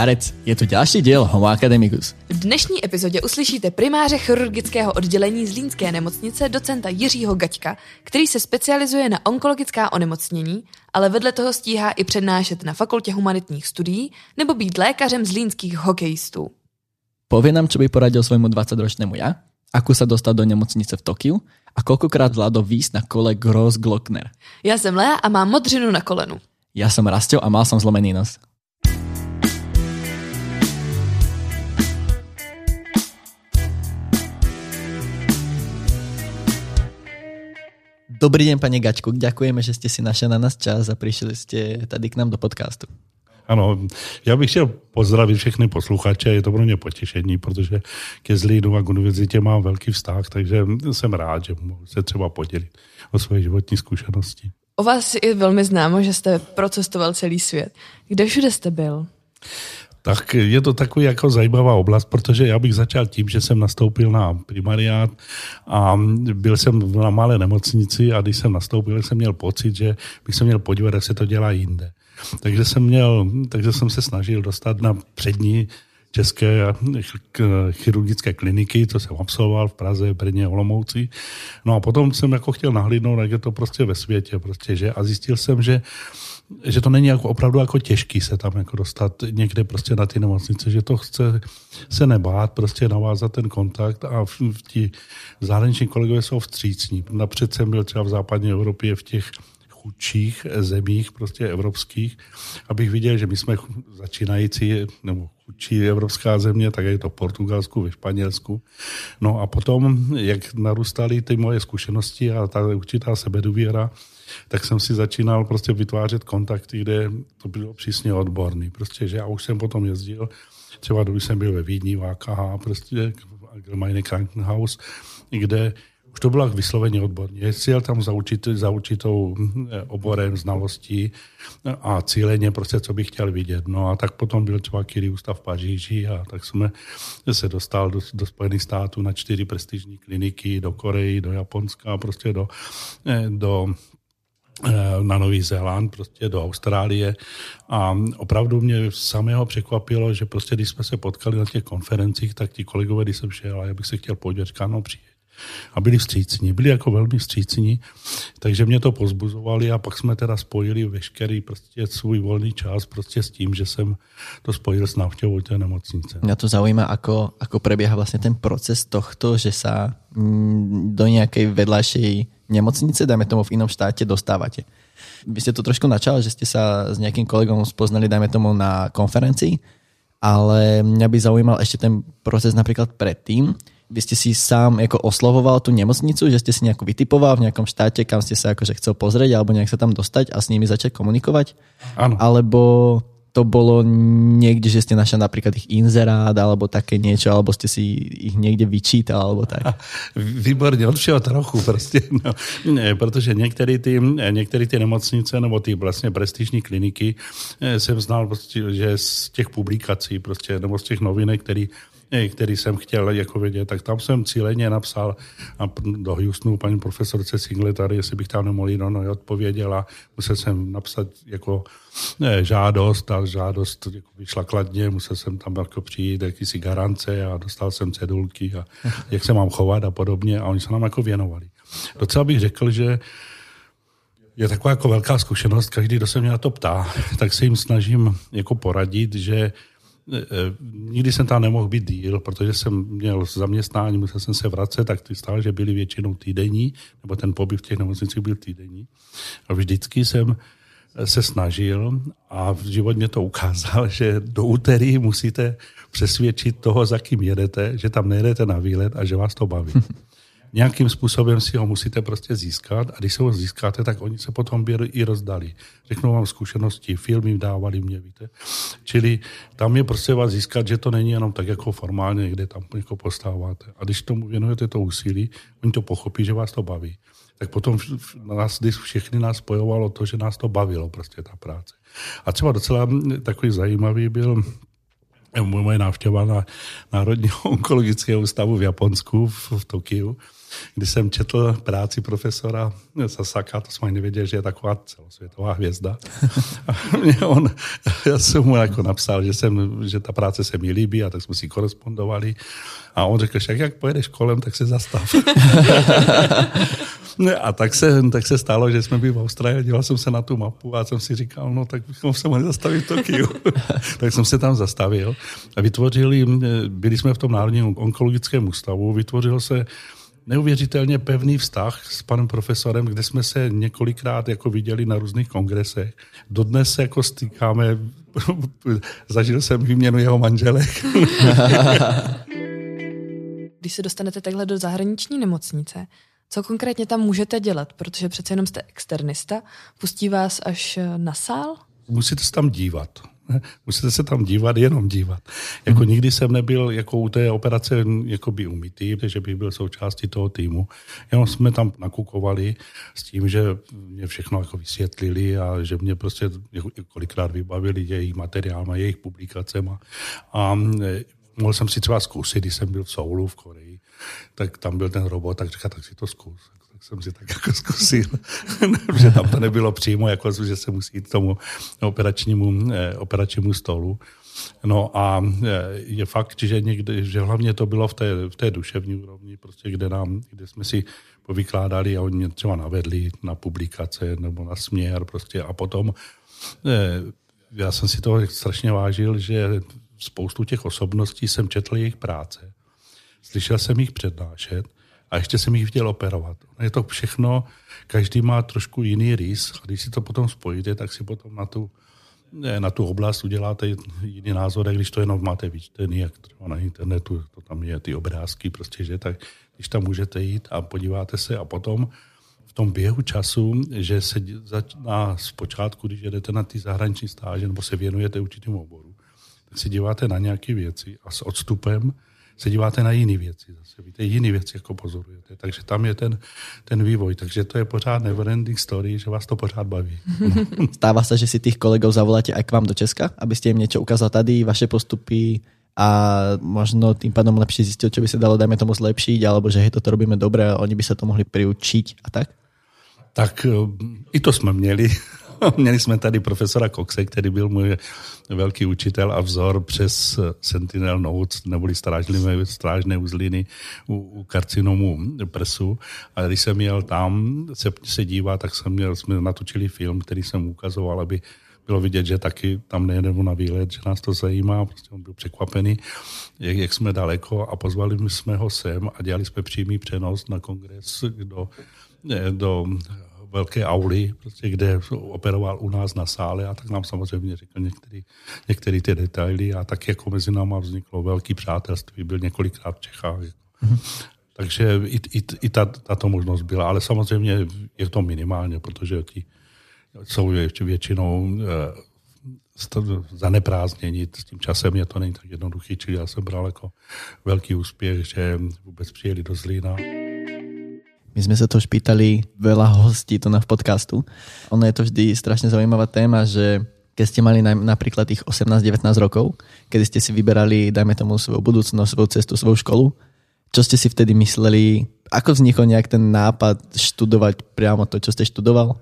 Zdarec, je tu další díl Homo Academicus. V dnešní epizodě uslyšíte primáře chirurgického oddělení Zlínské nemocnice docenta Jiřího Gaťka, který se specializuje na onkologická onemocnění, ale vedle toho stíhá i přednášet na fakultě humanitních studií nebo být lékařem zlínských hokejistů. Povie nám, čo by poradil svojmu 20-ročnému ja, ako sa dostal do nemocnice v Tokiu a koľkokrát zvládol výjsť na kole Gross Glockner. Já jsem Lea a mám modřinu na kolenu. Ja som Rastel a mal som zlomený nos. Dobrý den, paní Gačku. Děkujeme, že jste si našli na nás čas a přišli jste tady k nám do podcastu. Ano, já bych chtěl pozdravit všechny posluchače, je to pro mě potěšení, protože ke Zlínu a k univerzitě mám velký vztah, takže jsem rád, že mohu se třeba podělit o své životní zkušenosti. O vás je velmi známo, že jste procestoval celý svět. Kde všude jste byl? Tak je to takový jako zajímavá oblast, protože já bych začal tím, že jsem nastoupil na primariát a byl jsem na malé nemocnici a když jsem nastoupil, jsem měl pocit, že bych se měl podívat, jak se to dělá jinde. Takže jsem, měl, takže jsem se snažil dostat na přední české chirurgické kliniky, co jsem absolvoval v Praze, Brně, Olomouci. No a potom jsem jako chtěl nahlídnout, jak je to prostě ve světě, prostě, že a zjistil jsem, že že to není jako opravdu jako těžký se tam jako dostat někde prostě na ty nemocnice, že to chce se nebát, prostě navázat ten kontakt a v, v ti zahraniční kolegové jsou vstřícní. Napřed jsem byl třeba v západní Evropě v těch chudších zemích, prostě evropských, abych viděl, že my jsme začínající, nebo chudší evropská země, tak je to v Portugalsku, ve Španělsku. No a potom, jak narůstaly ty moje zkušenosti a ta určitá sebedůvěra, tak jsem si začínal prostě vytvářet kontakty, kde to bylo přísně odborný. Prostě, že já už jsem potom jezdil, třeba když jsem byl ve Vídni, v AKH, prostě Allgemeine Krankenhaus, kde už to bylo vysloveně odborně. Jel tam za, určit, za určitou eh, oborem znalostí a cíleně prostě, co bych chtěl vidět. No a tak potom byl třeba Kiri ústav v Paříži a tak jsme se dostal do, do Spojených států na čtyři prestižní kliniky, do Koreji, do Japonska, prostě do, eh, do eh, na Nový Zéland, prostě do Austrálie a opravdu mě samého překvapilo, že prostě když jsme se potkali na těch konferencích, tak ti kolegové, když jsem šel, a já bych se chtěl podívat, říkal, no a byli vstřícní. Byli jako velmi vstřícní, takže mě to pozbuzovali a pak jsme teda spojili veškerý prostě svůj volný čas prostě s tím, že jsem to spojil s návštěvou té nemocnice. Mě to zaujíma, ako, ako prebieha vlastně ten proces tohto, že sa mm, do nějaké vedľajšej nemocnice, dajme tomu v inom štáte, dostávate. Vy ste to trošku načal, že ste sa s nejakým kolegom spoznali, dajme tomu na konferencii, ale mňa by zaujímal ešte ten proces napríklad predtým, vy ste si sám jako oslovoval tu nemocnicu, že ste si nejako vytipoval v nejakom štáte, kam ste sa akože chcel pozrieť alebo nejak sa tam dostať a s nimi začať komunikovať? Áno. Alebo to bolo niekde, že ste našli napríklad ich inzerát alebo také niečo, alebo ste si ich niekde vyčítal, alebo tak? Výborně, od všeho trochu prostě. No, ne, protože některé ty, některé ty nemocnice nebo ty vlastně prestižní kliniky eh, jsem znal prostě, že z těch publikací prostě, nebo z těch novinek, který který jsem chtěl jako vědět, tak tam jsem cíleně napsal do Houstonu paní profesorce Singletary, jestli bych tam nemohl jít, ono odpověděla. Musel jsem napsat jako ne, žádost a žádost jako vyšla kladně, musel jsem tam jako přijít jakýsi garance a dostal jsem cedulky a jak se mám chovat a podobně a oni se nám jako věnovali. Docela bych řekl, že je taková jako velká zkušenost, každý, kdo se mě na to ptá, tak se jim snažím jako poradit, že nikdy jsem tam nemohl být díl, protože jsem měl zaměstnání, musel jsem se vracet, tak ty že byly většinou týdenní, nebo ten pobyt v těch nemocnicích byl týdenní. A vždycky jsem se snažil a v život mě to ukázal, že do úterý musíte přesvědčit toho, za kým jedete, že tam nejedete na výlet a že vás to baví. nějakým způsobem si ho musíte prostě získat a když se ho získáte, tak oni se potom i rozdali. Řeknu vám zkušenosti, filmy dávali mě, víte. Čili tam je prostě vás získat, že to není jenom tak jako formálně, někde tam jako postáváte. A když tomu věnujete to úsilí, oni to pochopí, že vás to baví. Tak potom nás, všechny nás spojovalo to, že nás to bavilo prostě ta práce. A třeba docela takový zajímavý byl moje návštěva na Národního onkologického ústavu v Japonsku, v, v Tokiu, kdy jsem četl práci profesora Sasaka, to jsem ani nevěděl, že je taková celosvětová hvězda. A mě on, já jsem mu jako napsal, že, jsem, že ta práce se mi líbí a tak jsme si korespondovali. A on řekl, že jak pojedeš kolem, tak se zastav. a tak se, tak se stalo, že jsme byli v Austrálii, díval jsem se na tu mapu a jsem si říkal, no tak bychom se mohli zastavit v Tokiu. tak jsem se tam zastavil a vytvořili, byli jsme v tom Národním onkologickém ústavu, vytvořilo se neuvěřitelně pevný vztah s panem profesorem, kde jsme se několikrát jako viděli na různých kongresech. Dodnes se jako stýkáme, zažil jsem výměnu jeho manželek. Když se dostanete takhle do zahraniční nemocnice, co konkrétně tam můžete dělat? Protože přece jenom jste externista. Pustí vás až na sál? Musíte se tam dívat. Musíte se tam dívat, jenom dívat. Jako hmm. nikdy jsem nebyl jako u té operace jako by umytý, že bych byl součástí toho týmu. Jenom jsme tam nakukovali s tím, že mě všechno jako vysvětlili a že mě prostě kolikrát vybavili jejich materiálma, jejich publikacema. A mohl jsem si třeba zkusit, když jsem byl v Soulu v Koreji, tak tam byl ten robot, tak říká, tak si to zkus tak jsem si tak jako zkusil, že tam to nebylo přímo, jako že se musí jít k tomu operačnímu, eh, operačnímu stolu. No a eh, je fakt, že někdy, že hlavně to bylo v té, v té duševní úrovni, prostě kde, nám, kde jsme si povykládali a oni mě třeba navedli na publikace nebo na směr prostě a potom eh, já jsem si toho strašně vážil, že spoustu těch osobností jsem četl jejich práce, slyšel jsem jich přednášet a ještě jsem jich chtěl operovat. Je to všechno, každý má trošku jiný rys a když si to potom spojíte, tak si potom na tu, na tu oblast uděláte jiný názor, jak když to jenom máte vyčtený, jak třeba na internetu, to tam je ty obrázky, prostě, že tak když tam můžete jít a podíváte se a potom v tom běhu času, že se začíná zpočátku, když jedete na ty zahraniční stáže nebo se věnujete určitému oboru, tak se díváte na nějaké věci a s odstupem se díváte na jiné věci. Zase víte, jiné věci jako pozorujete. Takže tam je ten, ten vývoj. Takže to je pořád neverending story, že vás to pořád baví. Stává se, že si těch kolegov zavoláte aj k vám do Česka, abyste jim něco ukázal tady, vaše postupy a možno tým pádom lepšie zistil, čo by se dalo, dajme tomu, zlepšiť, alebo že hej, toto robíme dobré a oni by se to mohli priučiť a tak? Tak eh, i to jsme měli. Měli jsme tady profesora Coxe, který byl můj velký učitel a vzor přes Sentinel Notes, neboli strážlivé, strážné uzliny u, u karcinomu prsu. A když jsem jel tam se, se dívat, tak jsem měl, jsme natočili film, který jsem ukazoval, aby bylo vidět, že taky tam nejedeme na výlet, že nás to zajímá, prostě on byl překvapený, jak, jak jsme daleko a pozvali jsme ho sem a dělali jsme přímý přenos na kongres do, do velké auly, prostě, kde operoval u nás na sále a tak nám samozřejmě řekl některé, některé ty detaily a tak jako mezi náma vzniklo velký přátelství, byl několikrát v Čechách. Mm-hmm. Takže i, i, i ta, tato možnost byla, ale samozřejmě je to minimálně, protože ti jsou ještě většinou eh, zaneprázdnění. S tím časem je to není tak jednoduchý, čili já jsem bral jako velký úspěch, že vůbec přijeli do Zlína. My sme sa to už pýtali veľa hostí tu na v podcastu. Ono je to vždy strašne zaujímavá téma, že keď ste mali napríklad tých 18-19 rokov, kedy ste si vyberali, dajme tomu, svoju budúcnosť, svoju cestu, svoju školu, čo ste si vtedy mysleli? Ako vznikol nejak ten nápad študovať priamo to, čo ste študoval?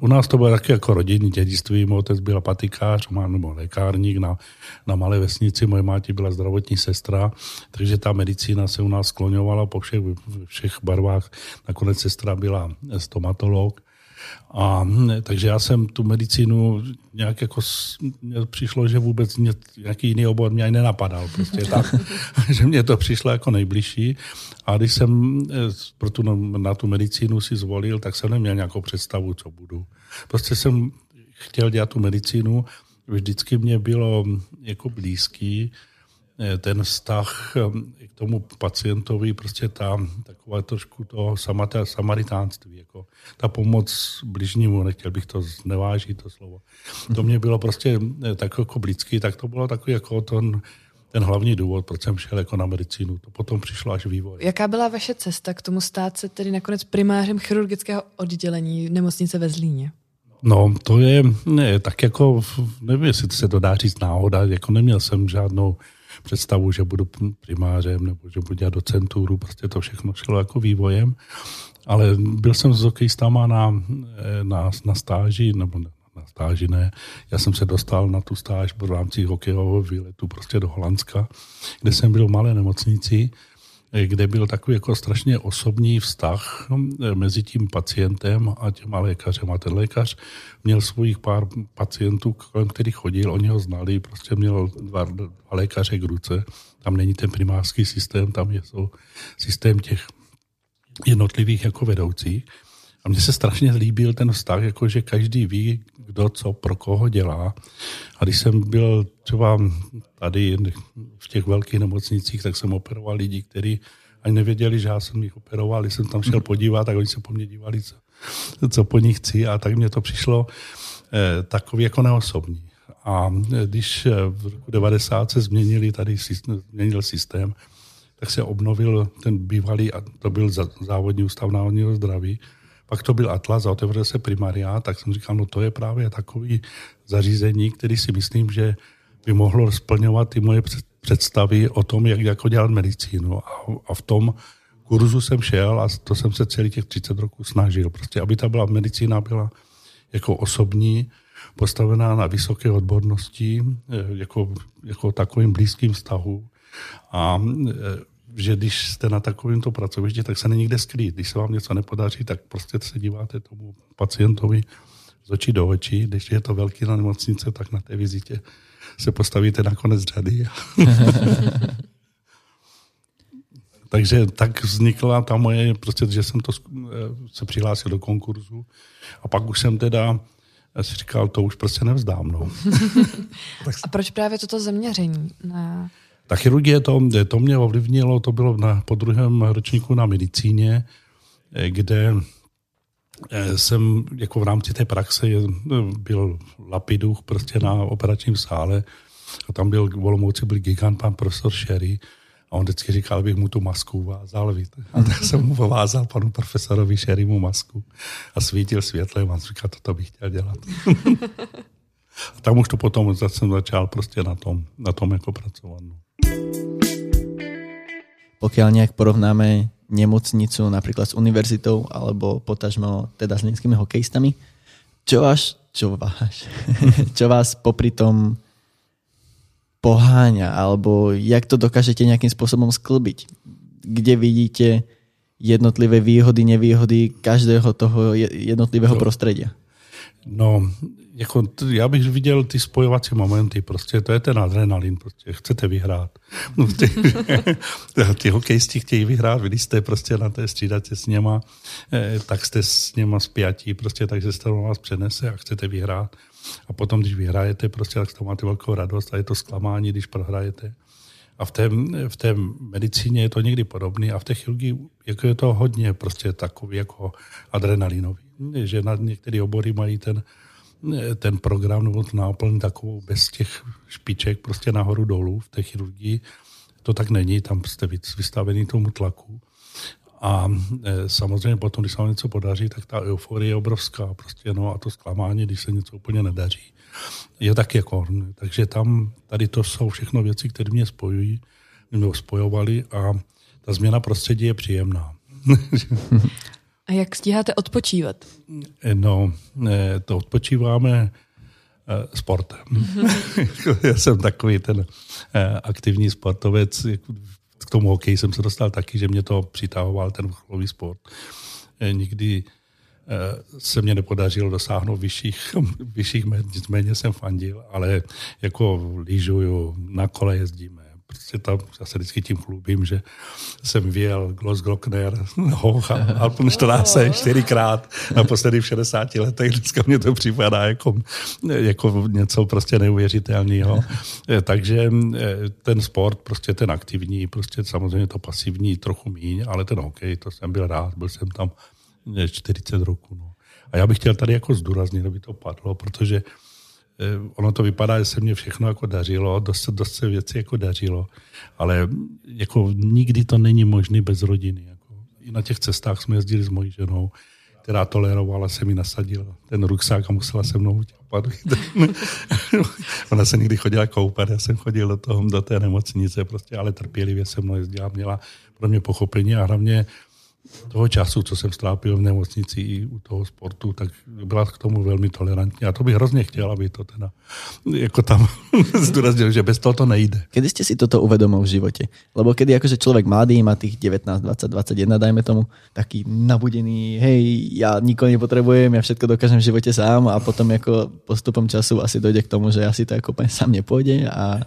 U nás to bylo taky jako rodinný dědictví. Můj otec byl patikář, má nebo lékárník na, na malé vesnici, moje máti byla zdravotní sestra, takže ta medicína se u nás skloňovala po všech, všech barvách. Nakonec sestra byla stomatolog a takže já jsem tu medicínu nějak jako mně přišlo, že vůbec mě, nějaký jiný obor mě ani nenapadal. Prostě tak, že mě to přišlo jako nejbližší. A když jsem eh, pro tu, na tu medicínu si zvolil, tak jsem neměl nějakou představu, co budu. Prostě jsem chtěl dělat tu medicínu. Vždycky mě bylo jako blízký ten vztah eh, k tomu pacientovi, prostě ta taková trošku to samata, samaritánství, jako ta pomoc bližnímu, nechtěl bych to znevážit, to slovo. To mě bylo prostě eh, tak jako blízký, tak to bylo takový jako ten, ten hlavní důvod, proč jsem šel jako na medicínu. To potom přišlo až vývoj. Jaká byla vaše cesta k tomu stát se tedy nakonec primářem chirurgického oddělení nemocnice ve Zlíně? No, to je ne, tak jako, nevím, jestli se to dá říct náhoda, jako neměl jsem žádnou představu, že budu primářem nebo že budu dělat docenturu, prostě to všechno šlo jako vývojem, ale byl jsem s hokejistama na, na, na stáži, nebo na stáži ne, já jsem se dostal na tu stáž v rámci hokejového výletu prostě do Holandska, kde jsem byl v malé nemocnici kde byl takový jako strašně osobní vztah eh, mezi tím pacientem a těma lékařem. A ten lékař měl svých pár pacientů, kolem kterých chodil, oni ho znali, prostě měl dva, dva lékaře k ruce. Tam není ten primářský systém, tam je to systém těch jednotlivých jako vedoucích. A mně se strašně líbil ten vztah, jako že každý ví, kdo co pro koho dělá. A když jsem byl třeba tady v těch velkých nemocnicích, tak jsem operoval lidi, kteří ani nevěděli, že já jsem jich operoval. Když jsem tam šel podívat, tak oni se po mně dívali, co, co po nich chci. A tak mě to přišlo eh, takový jako neosobní. A eh, když eh, v roku 90 se změnili tady, změnil systém, tak se obnovil ten bývalý, a to byl závodní ústav národního zdraví, pak to byl Atlas a otevřel se primariát, tak jsem říkal, no to je právě takový zařízení, který si myslím, že by mohlo splňovat ty moje představy o tom, jak jako dělat medicínu. A, a v tom kurzu jsem šel a to jsem se celý těch 30 roků snažil. Prostě, aby ta byla medicína byla jako osobní, postavená na vysoké odbornosti, eh, jako, jako takovým blízkým vztahu. A eh, že když jste na takovémto pracovišti, tak se není kde skrýt. Když se vám něco nepodaří, tak prostě se díváte tomu pacientovi z očí do očí. Když je to velký na nemocnice, tak na té vizitě se postavíte na konec řady. Takže tak vznikla ta moje, prostě, že jsem to se přihlásil do konkurzu a pak už jsem teda já si říkal, to už prostě nevzdám. No. a proč právě toto zaměření? Na ta chirurgie to, to mě ovlivnilo, to bylo na, po druhém ročníku na medicíně, eh, kde eh, jsem jako v rámci té praxe byl lapiduch prostě na operačním sále a tam byl v Olomouci byl gigant pan profesor Sherry a on vždycky říkal, abych mu tu masku vázal, víte. A tak jsem mu vázal panu profesorovi Sherrymu masku a svítil světlem a říkal, toto bych chtěl dělat. a tam už to potom jsem začal prostě na tom, na tom jako pracovat. No pokiaľ nejak porovnáme nemocnicu napríklad s univerzitou alebo potažmo teda s linskými hokejistami, čo vás, čo vás, čo vás popri tom poháňa, alebo jak to dokážete nejakým spôsobom sklbiť? Kde vidíte jednotlivé výhody, nevýhody každého toho jednotlivého no, prostredia? No, jako, já bych viděl ty spojovací momenty, prostě to je ten adrenalin, prostě chcete vyhrát. No, ty, ty hokejisti chtějí vyhrát, vy jste prostě na té střídatě s něma, eh, tak jste s něma spjatí, prostě takže se to vás přenese a chcete vyhrát. A potom, když vyhrajete, prostě tak to máte velkou radost a je to zklamání, když prohrajete. A v té, v té medicíně je to někdy podobné a v té chirurgii jako je to hodně prostě takový jako adrenalinový. Že na některé obory mají ten, ten program nebo tu náplň takovou bez těch špiček prostě nahoru dolů v té chirurgii. To tak není, tam jste vystavený tomu tlaku. A e, samozřejmě potom, když se vám něco podaří, tak ta euforie je obrovská. Prostě, no, a to zklamání, když se něco úplně nedaří, je tak jako. Takže tam, tady to jsou všechno věci, které mě spojují, mě spojovaly a ta změna prostředí je příjemná. A jak stíháte odpočívat? No, to odpočíváme eh, sportem. Já jsem takový ten eh, aktivní sportovec. K tomu hokeji jsem se dostal taky, že mě to přitahoval ten vrcholový sport. Eh, nikdy se mě nepodařilo dosáhnout vyšších, vyšších nicméně jsem fandil, ale jako lyžuju, na kole jezdíme, prostě tam já se vždycky tím chlubím, že jsem vyjel Gloss Glockner, Hocha, Alpen 14 čtyřikrát, naposledy v 60 letech, dneska mě to připadá jako, jako něco prostě neuvěřitelného. Takže eh, ten sport, prostě ten aktivní, prostě samozřejmě to pasivní trochu míň, ale ten hokej, to jsem byl rád, byl jsem tam 40 eh, roků. No. A já bych chtěl tady jako zdůraznit, aby to padlo, protože ono to vypadá, že se mně všechno jako dařilo, dost, dost se věci jako dařilo, ale jako nikdy to není možné bez rodiny. Jako. I na těch cestách jsme jezdili s mojí ženou, která tolerovala, se mi nasadila ten ruksák a musela se mnou utěpat. Ona se někdy chodila koupat, já jsem chodil do, toho, do té nemocnice, prostě, ale trpělivě se mnou jezdila, měla pro mě pochopení a hlavně toho času, co jsem strápil v nemocnici i u toho sportu, tak byla k tomu velmi tolerantní. A to bych hrozně chtěl, aby to teda jako tam zdůraznil, že bez toho to nejde. Kedy jste si toto uvedomil v životě? Lebo kedy jakože člověk mladý, má těch 19, 20, 21, dajme tomu, taký nabudený, hej, já nikoho nepotřebujem, já všetko dokážem v životě sám a potom jako postupem času asi dojde k tomu, že asi to jako sám nepůjde a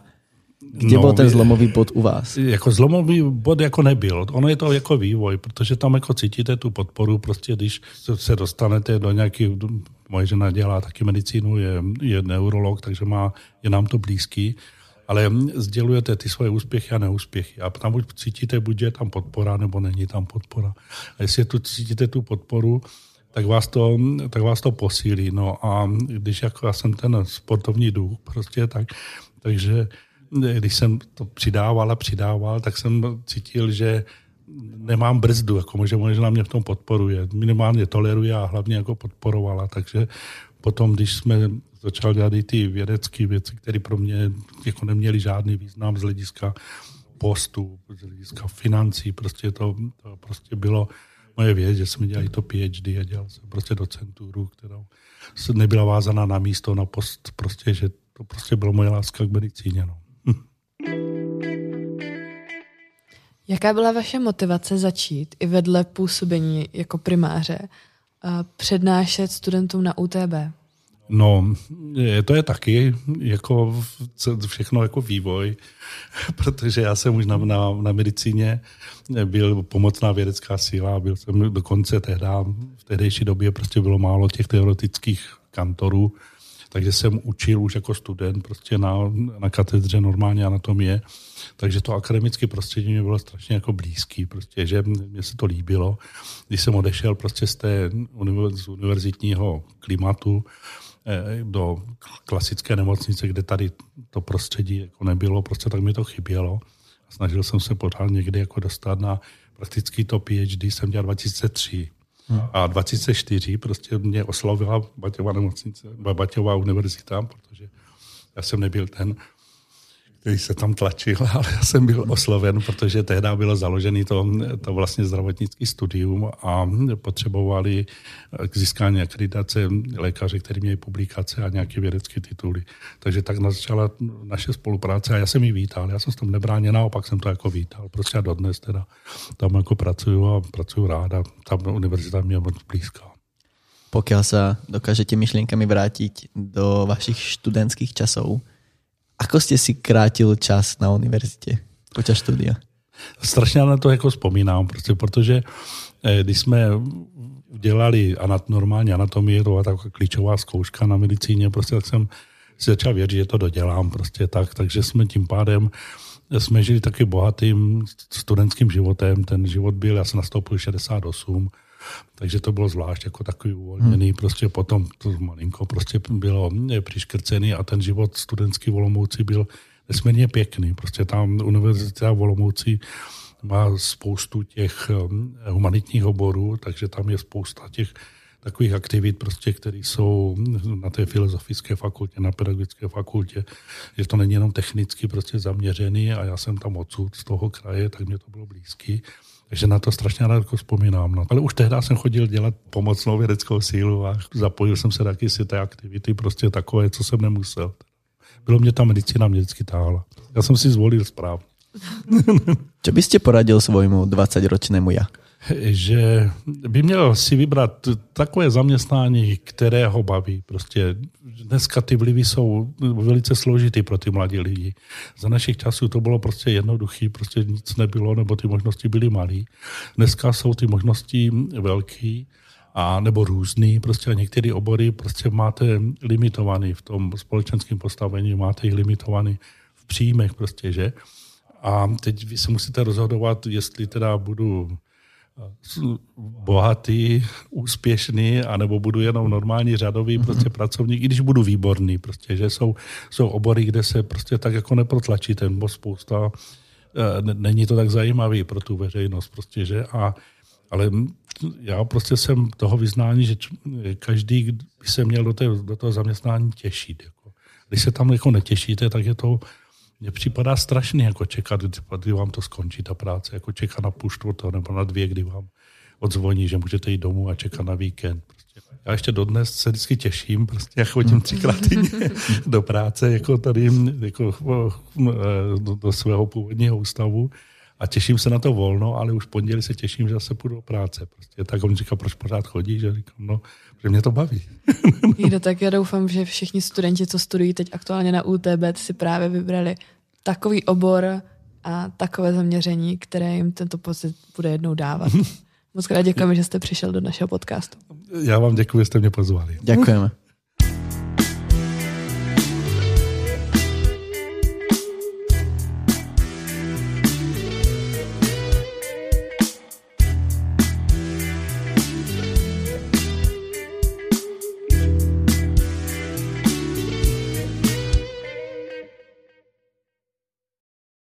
kde no, byl ten zlomový bod u vás? Jako zlomový bod jako nebyl. Ono je to jako vývoj, protože tam jako cítíte tu podporu, prostě když se dostanete do nějakých, moje žena dělá taky medicínu, je, je neurolog, takže má, je nám to blízký, ale sdělujete ty svoje úspěchy a neúspěchy. A tam buď cítíte, buď je tam podpora, nebo není tam podpora. A jestli tu cítíte tu podporu, tak vás to, tak vás to posílí. No a když jako já jsem ten sportovní duch, prostě tak, takže když jsem to přidával a přidával, tak jsem cítil, že nemám brzdu, jako možná, možná mě v tom podporuje. Minimálně toleruje a hlavně jako podporovala. Takže potom, když jsme začali dělat i ty vědecké věci, které pro mě jako neměly žádný význam z hlediska postu, z hlediska financí, prostě to, to prostě bylo moje věc, že jsme dělali to PhD a dělal jsem prostě docenturu, která nebyla vázaná na místo, na post, prostě, že to prostě bylo moje láska k medicíně. No. Jaká byla vaše motivace začít i vedle působení jako primáře přednášet studentům na UTB? No, to je taky jako všechno jako vývoj, protože já jsem už na, na, na medicíně byl pomocná vědecká síla, byl jsem dokonce tehdy, v tehdejší době prostě bylo málo těch teoretických kantorů, takže jsem učil už jako student prostě na, na katedře normálně anatomie, takže to akademické prostředí mě bylo strašně jako blízký, prostě, že mně se to líbilo. Když jsem odešel prostě z té z univerzitního klimatu eh, do klasické nemocnice, kde tady to prostředí jako nebylo, prostě tak mi to chybělo. Snažil jsem se pořád někdy jako dostat na prakticky to PhD, jsem dělal 2003. A 2004 prostě mě oslovila Baťová nemocnice, Baťová univerzita, protože já jsem nebyl ten, který se tam tlačil, ale já jsem byl osloven, protože tehdy bylo založené to, to vlastně zdravotnický studium a potřebovali k získání akreditace lékaři, kteří měli publikace a nějaké vědecké tituly. Takže tak začala naše spolupráce a já jsem ji vítal. Já jsem s tom nebránil, naopak jsem to jako vítal. Prostě já dodnes teda tam jako pracuju a pracuju ráda. Tam univerzita mě moc blízká. Pokud se dokážete myšlienkami vrátit do vašich študentských časov, Ako jste si krátil čas na univerzitě počas studia? Strašně na to jako vzpomínám, prostě, protože eh, když jsme dělali anat, normálně anatomii, to byla taková klíčová zkouška na medicíně, prostě tak jsem si začal věřit, že to dodělám prostě tak, takže jsme tím pádem jsme žili taky bohatým studentským životem. Ten život byl, já jsem nastoupil 68, takže to bylo zvlášť jako takový uvolněný. Hmm. Prostě potom to malinko prostě bylo přiškrcený a ten život studentský v Olomouci byl nesmírně pěkný. Prostě tam univerzita v Olomouci má spoustu těch um, humanitních oborů, takže tam je spousta těch takových aktivit, prostě, které jsou na té filozofické fakultě, na pedagogické fakultě, že to není jenom technicky prostě zaměřený a já jsem tam odsud z toho kraje, tak mě to bylo blízký. Takže na to strašně rád jako vzpomínám. No. Ale už tehdy jsem chodil dělat pomocnou vědeckou sílu a zapojil jsem se taky si té aktivity, prostě takové, co jsem nemusel. Bylo mě ta medicína mě vždycky táhla. Já jsem si zvolil správně. Co byste poradil svojmu 20-ročnému já? Že by měl si vybrat takové zaměstnání, které ho baví. Prostě dneska ty vlivy jsou velice složitý pro ty mladí lidi. Za našich časů to bylo prostě jednoduché, prostě nic nebylo, nebo ty možnosti byly malé. Dneska jsou ty možnosti velké a nebo různý, prostě a některé obory prostě máte limitovaný v tom společenském postavení, máte jich limitovaný v příjmech prostě, že? A teď vy se musíte rozhodovat, jestli teda budu bohatý, úspěšný, anebo budu jenom normální řadový mm-hmm. prostě pracovník, i když budu výborný, prostě, že jsou, jsou obory, kde se prostě tak jako neprotlačí ten bo spousta, eh, není to tak zajímavý pro tu veřejnost, prostě, že a ale já prostě jsem toho vyznání, že každý by se měl do, té, do toho zaměstnání těšit. Jako. Když se tam jako netěšíte, tak je to, mně připadá strašný jako čekat, kdy vám to skončí ta práce, jako čekat na půl čtvrtého nebo na dvě, kdy vám odzvoní, že můžete jít domů a čekat na víkend. Prostě. Já ještě dodnes se vždycky těším, prostě jak chodím třikrát týdně do práce, jako tady jako, do, do svého původního ústavu a těším se na to volno, ale už v pondělí se těším, že zase půjdu do práce. Prostě tak on říká, proč pořád chodí, že říkám, no, že mě to baví. Jde, tak já doufám, že všichni studenti, co studují teď aktuálně na UTB, si právě vybrali takový obor a takové zaměření, které jim tento pocit bude jednou dávat. Moc krát děkujeme, že jste přišel do našeho podcastu. Já vám děkuji, že jste mě pozvali. Děkujeme.